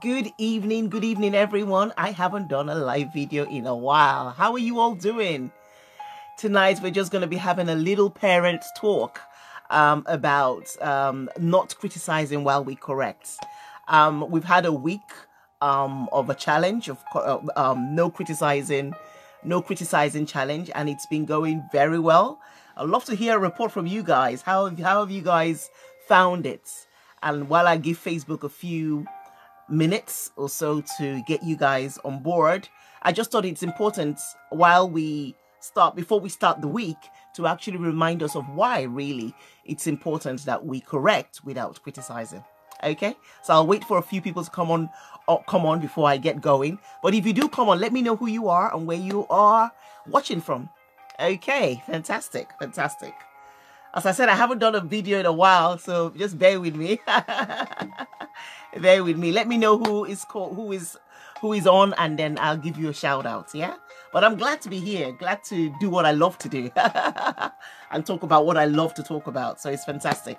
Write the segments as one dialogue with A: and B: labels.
A: Good evening, good evening, everyone. I haven't done a live video in a while. How are you all doing? Tonight, we're just going to be having a little parent talk um, about um, not criticizing while we correct. Um, we've had a week um, of a challenge of uh, um, no criticizing, no criticizing challenge, and it's been going very well. I'd love to hear a report from you guys. How how have you guys found it? And while I give Facebook a few minutes or so to get you guys on board. I just thought it's important while we start, before we start the week, to actually remind us of why really it's important that we correct without criticizing. Okay, so I'll wait for a few people to come on, uh, come on before I get going. But if you do come on, let me know who you are and where you are watching from. Okay, fantastic, fantastic. As I said, I haven't done a video in a while, so just bear with me. bear with me. Let me know who is called, who is who is on, and then I'll give you a shout out. Yeah. But I'm glad to be here. Glad to do what I love to do and talk about what I love to talk about. So it's fantastic.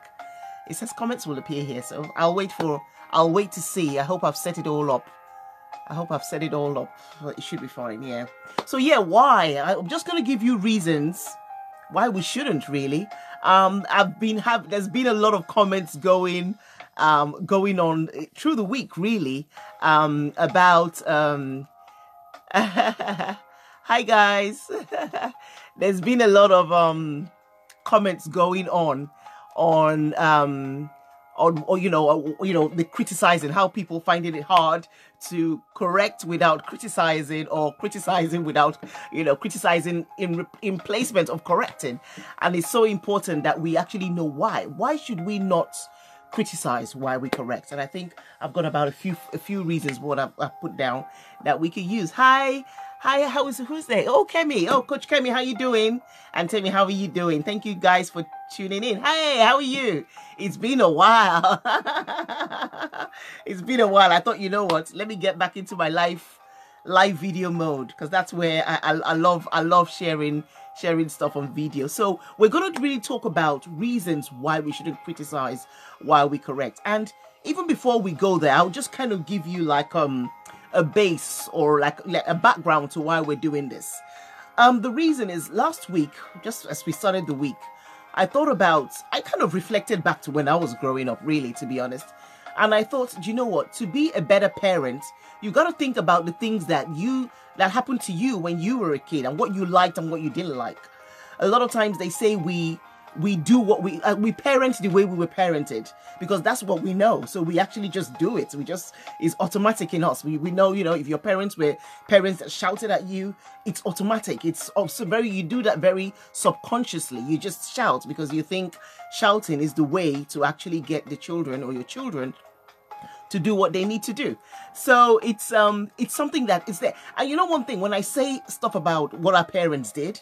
A: It says comments will appear here, so I'll wait for. I'll wait to see. I hope I've set it all up. I hope I've set it all up. It should be fine. Yeah. So yeah, why? I'm just gonna give you reasons why we shouldn't really. Um, I've been have there's been a lot of comments going um, going on through the week, really, um, about. Um, hi, guys. There's been a lot of um, comments going on on um, on or you know or, you know the criticizing how people finding it hard to correct without criticizing or criticizing without you know criticizing in in placement of correcting and it's so important that we actually know why why should we not criticize why we correct. And I think I've got about a few a few reasons what I've, I've put down that we could use. Hi, hi, how is who's there? Oh, Kemi. Oh, Coach Kemi, how you doing? And tell me how are you doing? Thank you guys for tuning in. Hey, how are you? It's been a while. it's been a while. I thought, you know what? Let me get back into my life live video mode because that's where I, I, I love I love sharing sharing stuff on video. So we're going to really talk about reasons why we shouldn't criticize while we correct. And even before we go there, I'll just kind of give you like um a base or like, like a background to why we're doing this. Um, the reason is last week, just as we started the week, I thought about, I kind of reflected back to when I was growing up, really, to be honest. And I thought, do you know what? To be a better parent, you got to think about the things that you that happened to you when you were a kid and what you liked and what you didn't like. A lot of times they say we we do what we uh, we parent the way we were parented because that's what we know. So we actually just do it. We just it's automatic in us. We, we know you know if your parents were parents that shouted at you it's automatic. It's also very you do that very subconsciously. You just shout because you think shouting is the way to actually get the children or your children to do what they need to do. So it's um it's something that is there. And you know one thing, when I say stuff about what our parents did,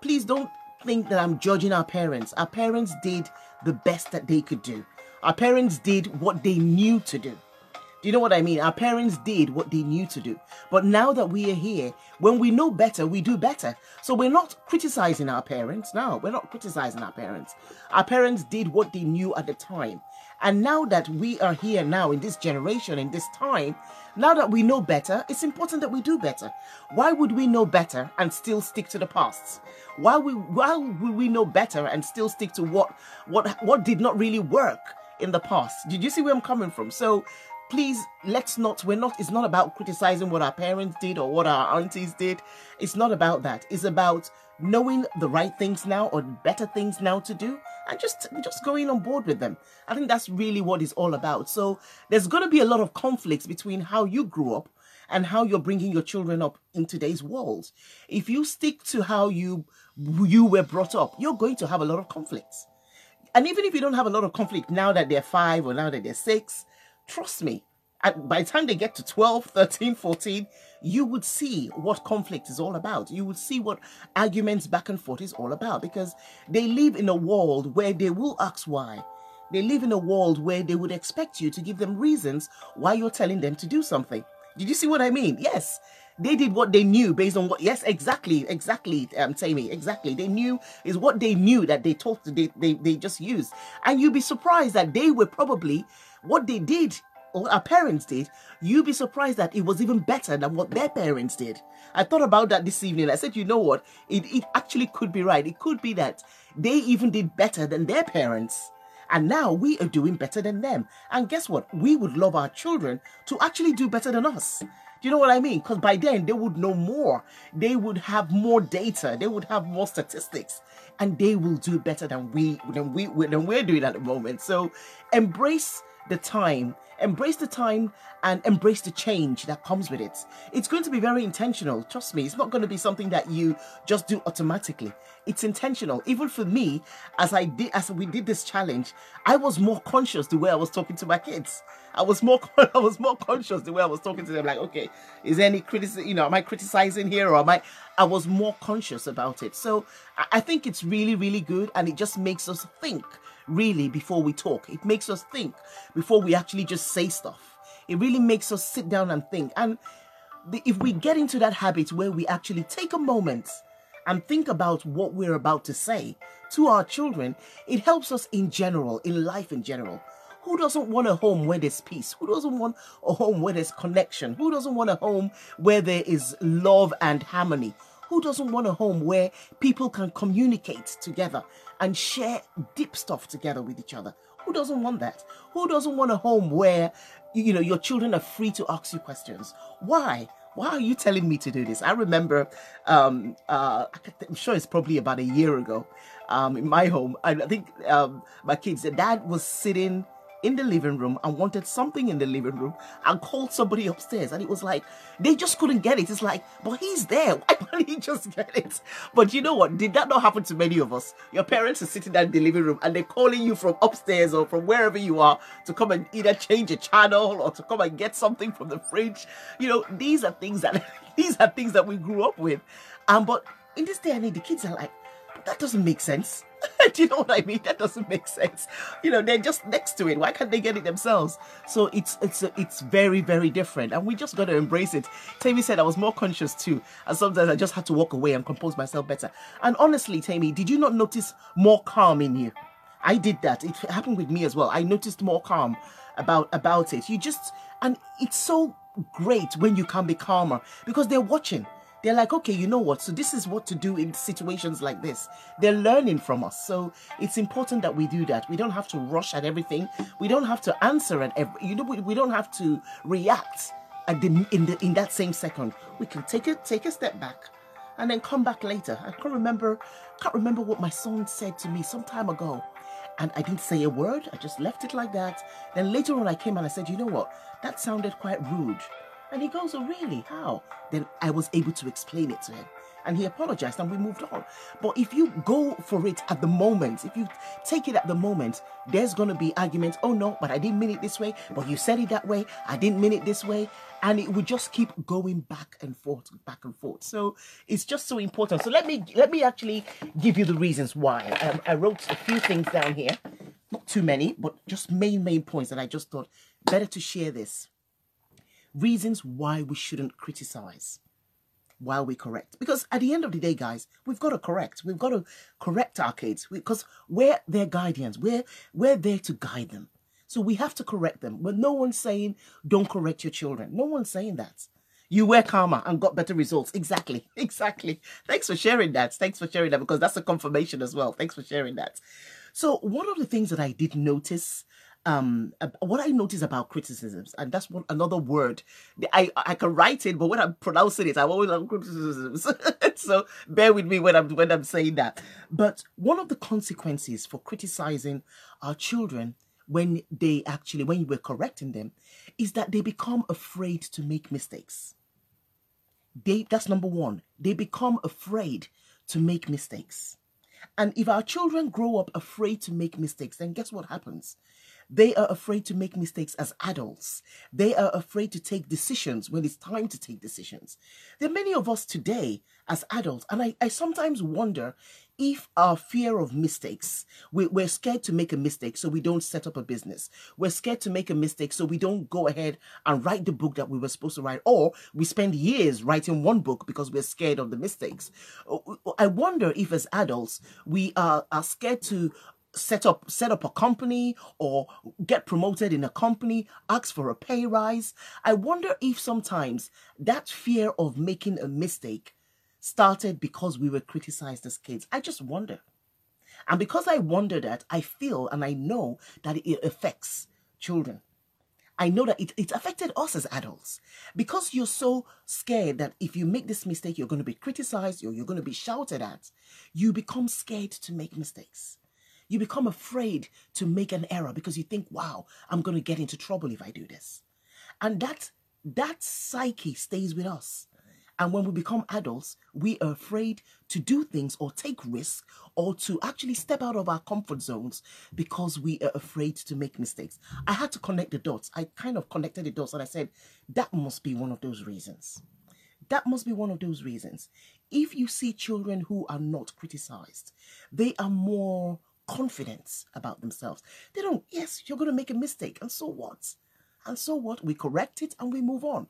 A: please don't think that I'm judging our parents. Our parents did the best that they could do. Our parents did what they knew to do. Do you know what I mean? Our parents did what they knew to do. But now that we are here, when we know better, we do better. So we're not criticizing our parents. No, we're not criticizing our parents. Our parents did what they knew at the time. And now that we are here now in this generation, in this time, now that we know better, it's important that we do better. Why would we know better and still stick to the past? Why we why would we know better and still stick to what what what did not really work in the past? Did you see where I'm coming from? So please let's not we're not it's not about criticizing what our parents did or what our aunties did it's not about that it's about knowing the right things now or better things now to do and just just going on board with them. I think that's really what it's all about. So there's going to be a lot of conflicts between how you grew up and how you're bringing your children up in today's world. If you stick to how you you were brought up you're going to have a lot of conflicts. And even if you don't have a lot of conflict now that they're five or now that they're six Trust me, by the time they get to 12, 13, 14, you would see what conflict is all about. You would see what arguments back and forth is all about because they live in a world where they will ask why. They live in a world where they would expect you to give them reasons why you're telling them to do something. Did you see what I mean? Yes. They did what they knew based on what yes, exactly, exactly, um Tammy, exactly. They knew is what they knew that they talked they, they they just used. And you'd be surprised that they were probably what they did what our parents did, you'd be surprised that it was even better than what their parents did. I thought about that this evening. I said, you know what? It, it actually could be right. It could be that they even did better than their parents. And now we are doing better than them. And guess what? We would love our children to actually do better than us. Do you know what I mean? Because by then they would know more. They would have more data. They would have more statistics, and they will do better than we than we than we're doing at the moment. So embrace the time embrace the time and embrace the change that comes with it. It's going to be very intentional. Trust me, it's not going to be something that you just do automatically. It's intentional. Even for me, as I did, as we did this challenge, I was more conscious the way I was talking to my kids. I was more, I was more conscious the way I was talking to them. Like, okay, is there any criticism? You know, am I criticizing here or am I? I was more conscious about it. So I think it's really, really good, and it just makes us think really before we talk. It makes us think before we actually just say stuff. It really makes us sit down and think. And if we get into that habit where we actually take a moment and think about what we're about to say to our children, it helps us in general, in life in general. Who doesn't want a home where there's peace? Who doesn't want a home where there's connection? Who doesn't want a home where there is love and harmony? Who doesn't want a home where people can communicate together and share deep stuff together with each other. Who doesn't want that? Who doesn't want a home where you know your children are free to ask you questions? Why? Why are you telling me to do this? I remember, um, uh, I'm sure it's probably about a year ago, um, in my home. I think um, my kids, dad was sitting in the living room and wanted something in the living room and called somebody upstairs. And it was like, they just couldn't get it. It's like, but he's there. Why can't he just get it? But you know what? Did that not happen to many of us? Your parents are sitting there in the living room and they're calling you from upstairs or from wherever you are to come and either change a channel or to come and get something from the fridge. You know, these are things that these are things that we grew up with. Um, but in this day and age, the kids are like, that doesn't make sense. Do you know what I mean? That doesn't make sense. You know, they're just next to it. Why can't they get it themselves? So it's it's it's very very different, and we just got to embrace it. Tammy said I was more conscious too, and sometimes I just had to walk away and compose myself better. And honestly, Tammy, did you not notice more calm in you? I did that. It happened with me as well. I noticed more calm about about it. You just and it's so great when you can be calmer because they're watching they're like, okay, you know what? So this is what to do in situations like this. They're learning from us. So it's important that we do that. We don't have to rush at everything. We don't have to answer at every, you know, we, we don't have to react at the, in the, in that same second. We can take it, take a step back and then come back later. I can't remember, can't remember what my son said to me some time ago. And I didn't say a word. I just left it like that. Then later on I came and I said, you know what? That sounded quite rude. And he goes, Oh, really? How? Then I was able to explain it to him. And he apologized and we moved on. But if you go for it at the moment, if you take it at the moment, there's going to be arguments. Oh, no, but I didn't mean it this way. But you said it that way. I didn't mean it this way. And it would just keep going back and forth, back and forth. So it's just so important. So let me let me actually give you the reasons why. Um, I wrote a few things down here. Not too many, but just main, main points that I just thought better to share this reasons why we shouldn't criticize while we correct. Because at the end of the day, guys, we've got to correct. We've got to correct our kids because we're their guardians. We're, we're there to guide them. So we have to correct them. But no one's saying don't correct your children. No one's saying that. You were calmer and got better results. Exactly. Exactly. Thanks for sharing that. Thanks for sharing that because that's a confirmation as well. Thanks for sharing that. So one of the things that I did notice um what I notice about criticisms, and that's one another word. I I can write it, but when I'm pronouncing it, I always have criticisms. so bear with me when I'm when I'm saying that. But one of the consequences for criticizing our children when they actually when you were correcting them is that they become afraid to make mistakes. They that's number one. They become afraid to make mistakes. And if our children grow up afraid to make mistakes, then guess what happens? They are afraid to make mistakes as adults. They are afraid to take decisions when it's time to take decisions. There are many of us today as adults, and I, I sometimes wonder if our fear of mistakes, we, we're scared to make a mistake so we don't set up a business. We're scared to make a mistake so we don't go ahead and write the book that we were supposed to write, or we spend years writing one book because we're scared of the mistakes. Oh, oh, I wonder if as adults we are, are scared to set up set up a company or get promoted in a company ask for a pay rise i wonder if sometimes that fear of making a mistake started because we were criticized as kids i just wonder and because i wonder that i feel and i know that it affects children I know that it, it affected us as adults because you're so scared that if you make this mistake, you're going to be criticized or you're going to be shouted at. You become scared to make mistakes. You become afraid to make an error because you think, wow, I'm going to get into trouble if I do this. And that, that psyche stays with us. And when we become adults, we are afraid to do things or take risks or to actually step out of our comfort zones because we are afraid to make mistakes. I had to connect the dots. I kind of connected the dots and I said, that must be one of those reasons. That must be one of those reasons. If you see children who are not criticized, they are more confidence about themselves. They don't, yes, you're going to make a mistake. And so what? And so what? We correct it and we move on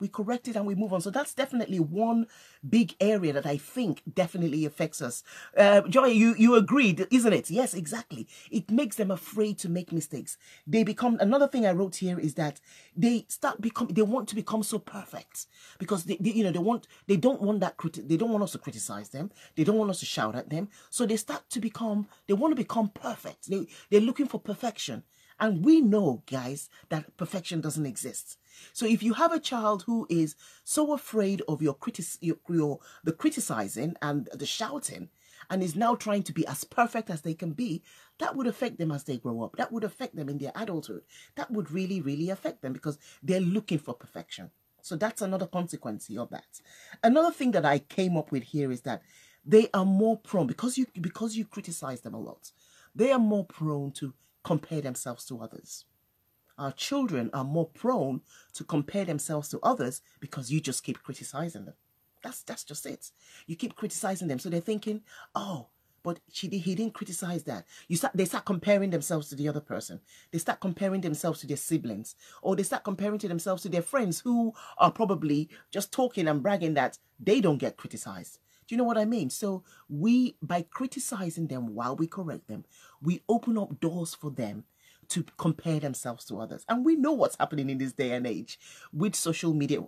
A: we correct it and we move on. So that's definitely one big area that I think definitely affects us. Uh, Joy, you, you agreed, isn't it? Yes, exactly. It makes them afraid to make mistakes. They become, another thing I wrote here is that they start become, they want to become so perfect because they, they you know, they want, they don't want that, criti- they don't want us to criticize them. They don't want us to shout at them. So they start to become, they want to become perfect. They, they're looking for perfection. And we know, guys, that perfection doesn't exist. So if you have a child who is so afraid of your, critic, your, your the criticizing and the shouting, and is now trying to be as perfect as they can be, that would affect them as they grow up. That would affect them in their adulthood. That would really, really affect them because they're looking for perfection. So that's another consequence of that. Another thing that I came up with here is that they are more prone because you because you criticize them a lot. They are more prone to compare themselves to others. Our children are more prone to compare themselves to others because you just keep criticizing them. That's that's just it. You keep criticizing them, so they're thinking, "Oh, but she he didn't criticize that." You start they start comparing themselves to the other person. They start comparing themselves to their siblings, or they start comparing to themselves to their friends who are probably just talking and bragging that they don't get criticized. Do you know what I mean? So we, by criticizing them while we correct them, we open up doors for them to compare themselves to others. And we know what's happening in this day and age with social media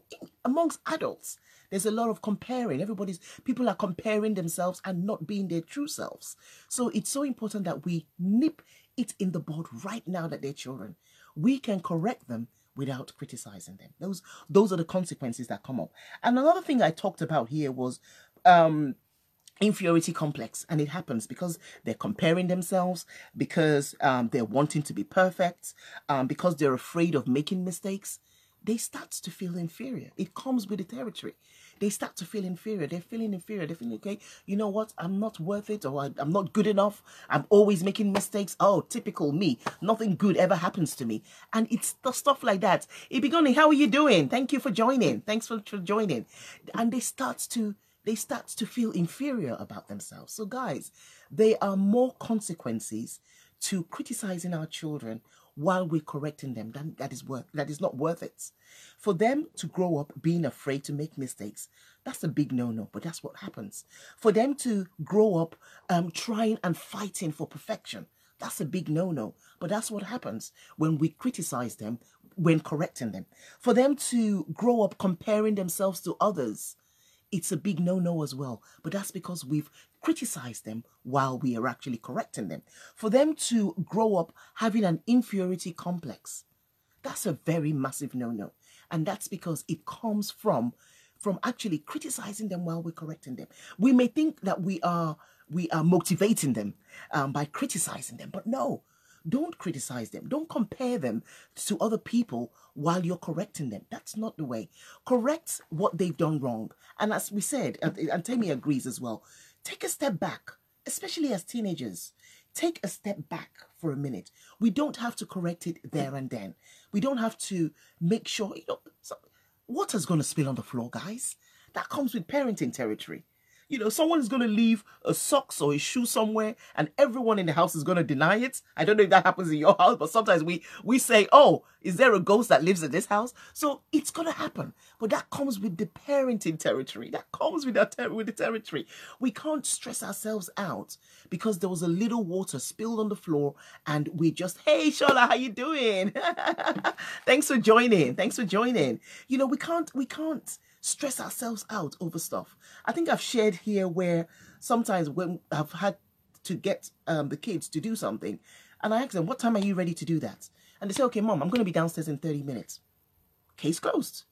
A: amongst adults. There's a lot of comparing. Everybody's people are comparing themselves and not being their true selves. So it's so important that we nip it in the bud right now that they're children. We can correct them without criticizing them. Those those are the consequences that come up. And another thing I talked about here was um, inferiority complex and it happens because they're comparing themselves because um, they're wanting to be perfect um, because they're afraid of making mistakes they start to feel inferior. It comes with the territory. They start to feel inferior. They're feeling inferior. They're feeling okay you know what? I'm not worth it or I, i'm not good enough. I'm always making mistakes. Oh typical me. Nothing good ever happens to me. And it's the stuff like that. Ibigoni how are you doing? Thank you for joining. Thanks for, for joining. And they start to they start to feel inferior about themselves. So, guys, there are more consequences to criticizing our children while we're correcting them than that is worth that is not worth it. For them to grow up being afraid to make mistakes, that's a big no-no, but that's what happens. For them to grow up um, trying and fighting for perfection, that's a big no-no, but that's what happens when we criticize them when correcting them. For them to grow up comparing themselves to others, it's a big no-no as well. But that's because we've criticized them while we are actually correcting them. For them to grow up having an inferiority complex, that's a very massive no-no. And that's because it comes from from actually criticizing them while we're correcting them. We may think that we are we are motivating them um, by criticizing them, but no, don't criticize them. Don't compare them to other people while you're correcting them. That's not the way. Correct what they've done wrong. And as we said, and, and Tammy agrees as well, take a step back, especially as teenagers. Take a step back for a minute. We don't have to correct it there and then. We don't have to make sure, you know, so water's going to spill on the floor, guys. That comes with parenting territory. You know, someone is going to leave a socks or a shoe somewhere and everyone in the house is going to deny it. I don't know if that happens in your house, but sometimes we, we say, oh, is there a ghost that lives in this house? So it's going to happen. But that comes with the parenting territory. That comes with, that ter- with the territory. We can't stress ourselves out because there was a little water spilled on the floor and we just, hey, Shola, how you doing? Thanks for joining. Thanks for joining. You know, we can't, we can't stress ourselves out over stuff. I think I've shared here where sometimes when I've had to get um, the kids to do something, and I ask them, What time are you ready to do that? And they say, Okay, mom, I'm going to be downstairs in 30 minutes. Case closed.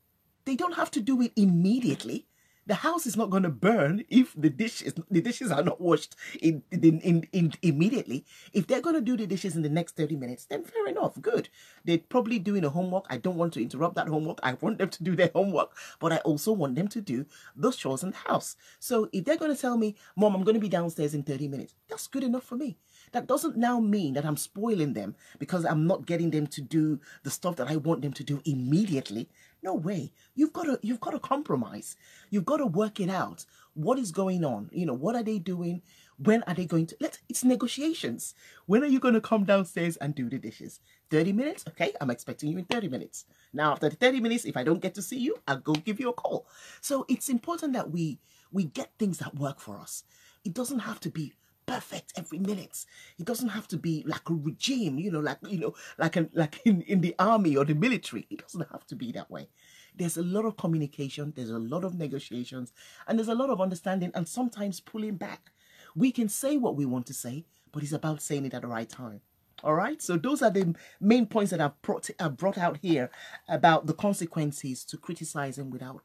A: They don't have to do it immediately the house is not going to burn if the dishes the dishes are not washed in, in, in, in immediately. If they're going to do the dishes in the next 30 minutes, then fair enough, good. They're probably doing a homework. I don't want to interrupt that homework. I want them to do their homework, but I also want them to do those chores in the house. So if they're going to tell me, Mom, I'm going to be downstairs in 30 minutes, that's good enough for me. That doesn't now mean that I'm spoiling them because I'm not getting them to do the stuff that I want them to do immediately. No way. You've got to you've got to compromise. You've got to work it out. What is going on? You know, what are they doing? When are they going to let it's negotiations. When are you going to come downstairs and do the dishes? 30 minutes? Okay, I'm expecting you in 30 minutes. Now after the 30 minutes, if I don't get to see you, I'll go give you a call. So it's important that we we get things that work for us. It doesn't have to be perfect every minute. It doesn't have to be like a regime, you know, like you know, like a, like in, in the army or the military. It doesn't have to be that way. There's a lot of communication, there's a lot of negotiations, and there's a lot of understanding and sometimes pulling back. We can say what we want to say, but it's about saying it at the right time. All right, so those are the main points that I've brought, I've brought out here about the consequences to criticizing without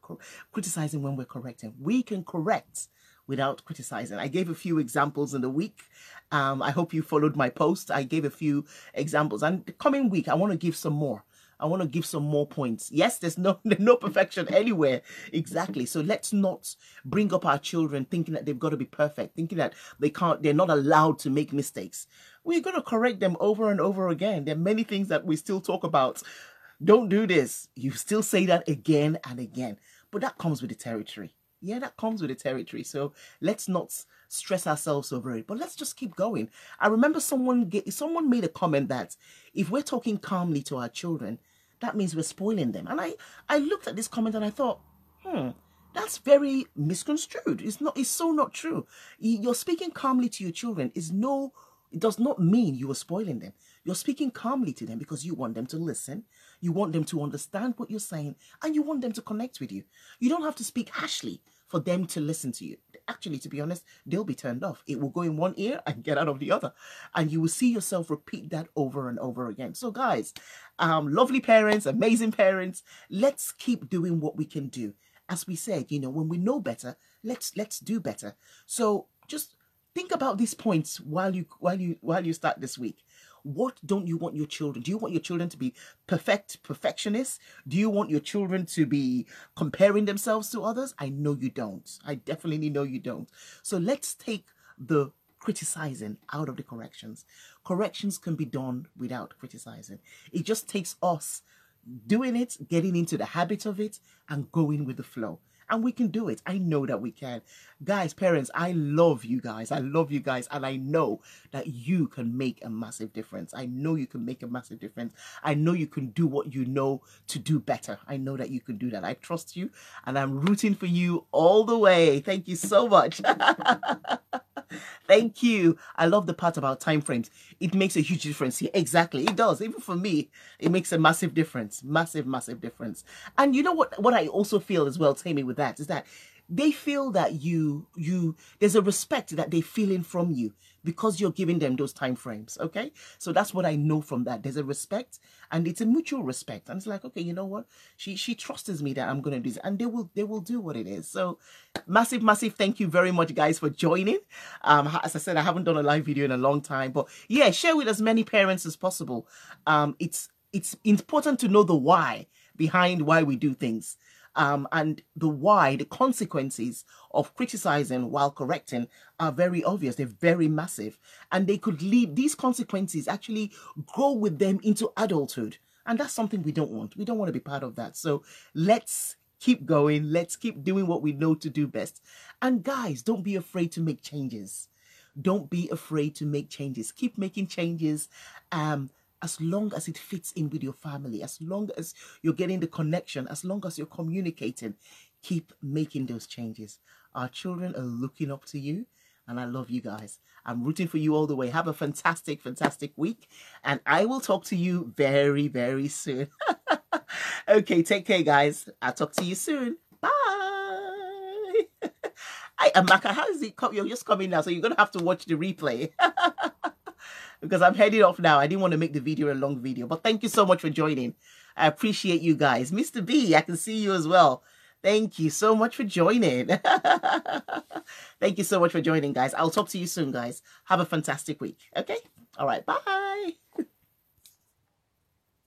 A: criticizing when we're correcting. We can correct without criticizing. I gave a few examples in the week. Um, I hope you followed my post. I gave a few examples, and the coming week I want to give some more. I want to give some more points. Yes, there's no no perfection anywhere. Exactly. So let's not bring up our children thinking that they've got to be perfect, thinking that they can't, they're not allowed to make mistakes. We're going to correct them over and over again. There are many things that we still talk about. Don't do this. You still say that again and again. But that comes with the territory yeah, that comes with the territory. So let's not stress ourselves over it, but let's just keep going. I remember someone someone made a comment that if we're talking calmly to our children, that means we're spoiling them. And I I looked at this comment and I thought, hmm, that's very misconstrued. It's not. It's so not true. You're speaking calmly to your children is no. It does not mean you are spoiling them. You're speaking calmly to them because you want them to listen. You want them to understand what you're saying and you want them to connect with you. You don't have to speak harshly for them to listen to you. Actually, to be honest, they'll be turned off. It will go in one ear and get out of the other. And you will see yourself repeat that over and over again. So, guys, um, lovely parents, amazing parents, let's keep doing what we can do. As we said, you know, when we know better, let's let's do better. So just think about these points while you while you while you start this week what don't you want your children? Do you want your children to be perfect perfectionists? Do you want your children to be comparing themselves to others? I know you don't. I definitely know you don't. So let's take the criticizing out of the corrections. Corrections can be done without criticizing. It just takes us doing it, getting into the habit of it, and going with the flow and we can do it. I know that we can. Guys, parents, I love you guys. I love you guys. And I know that you can make a massive difference. I know you can make a massive difference. I know you can do what you know to do better. I know that you can do that. I trust you and I'm rooting for you all the way. Thank you so much. Thank you. I love the part about time frames. It makes a huge difference here. Exactly. It does. Even for me, it makes a massive difference. Massive, massive difference. And you know what what I also feel as well, Tammy, with that is that they feel that you you there's a respect that they feel in from you because you're giving them those time frames okay? So that's what i know from that. There's a respect and it's a mutual respect. And it's like okay you know what? She she trusts me that i'm gonna do this and they will they will do what it is. So massive massive thank you very much guys for joining. Um as i said i haven't done a live video in a long time but yeah share with as many parents as possible. Um it's it's important to know the why behind why we do things um, and the why, the consequences of criticizing while correcting are very obvious. They're very massive. And they could lead, these consequences actually grow with them into adulthood. And that's something we don't want. We don't want to be part of that. So let's keep going. Let's keep doing what we know to do best. And guys, don't be afraid to make changes. Don't be afraid to make changes. Keep making changes. Um, as long as it fits in with your family, as long as you're getting the connection, as long as you're communicating, keep making those changes. Our children are looking up to you, and I love you guys. I'm rooting for you all the way. Have a fantastic, fantastic week, and I will talk to you very, very soon. okay, take care, guys. I'll talk to you soon. Bye. I am Amaka, how is it? You're just coming now, so you're gonna have to watch the replay. because I'm heading off now. I didn't want to make the video a long video, but thank you so much for joining. I appreciate you guys. Mr. B, I can see you as well. Thank you so much for joining. Thank you so much for joining, guys. I'll talk to you soon, guys. Have a fantastic week. Okay? All right. Bye.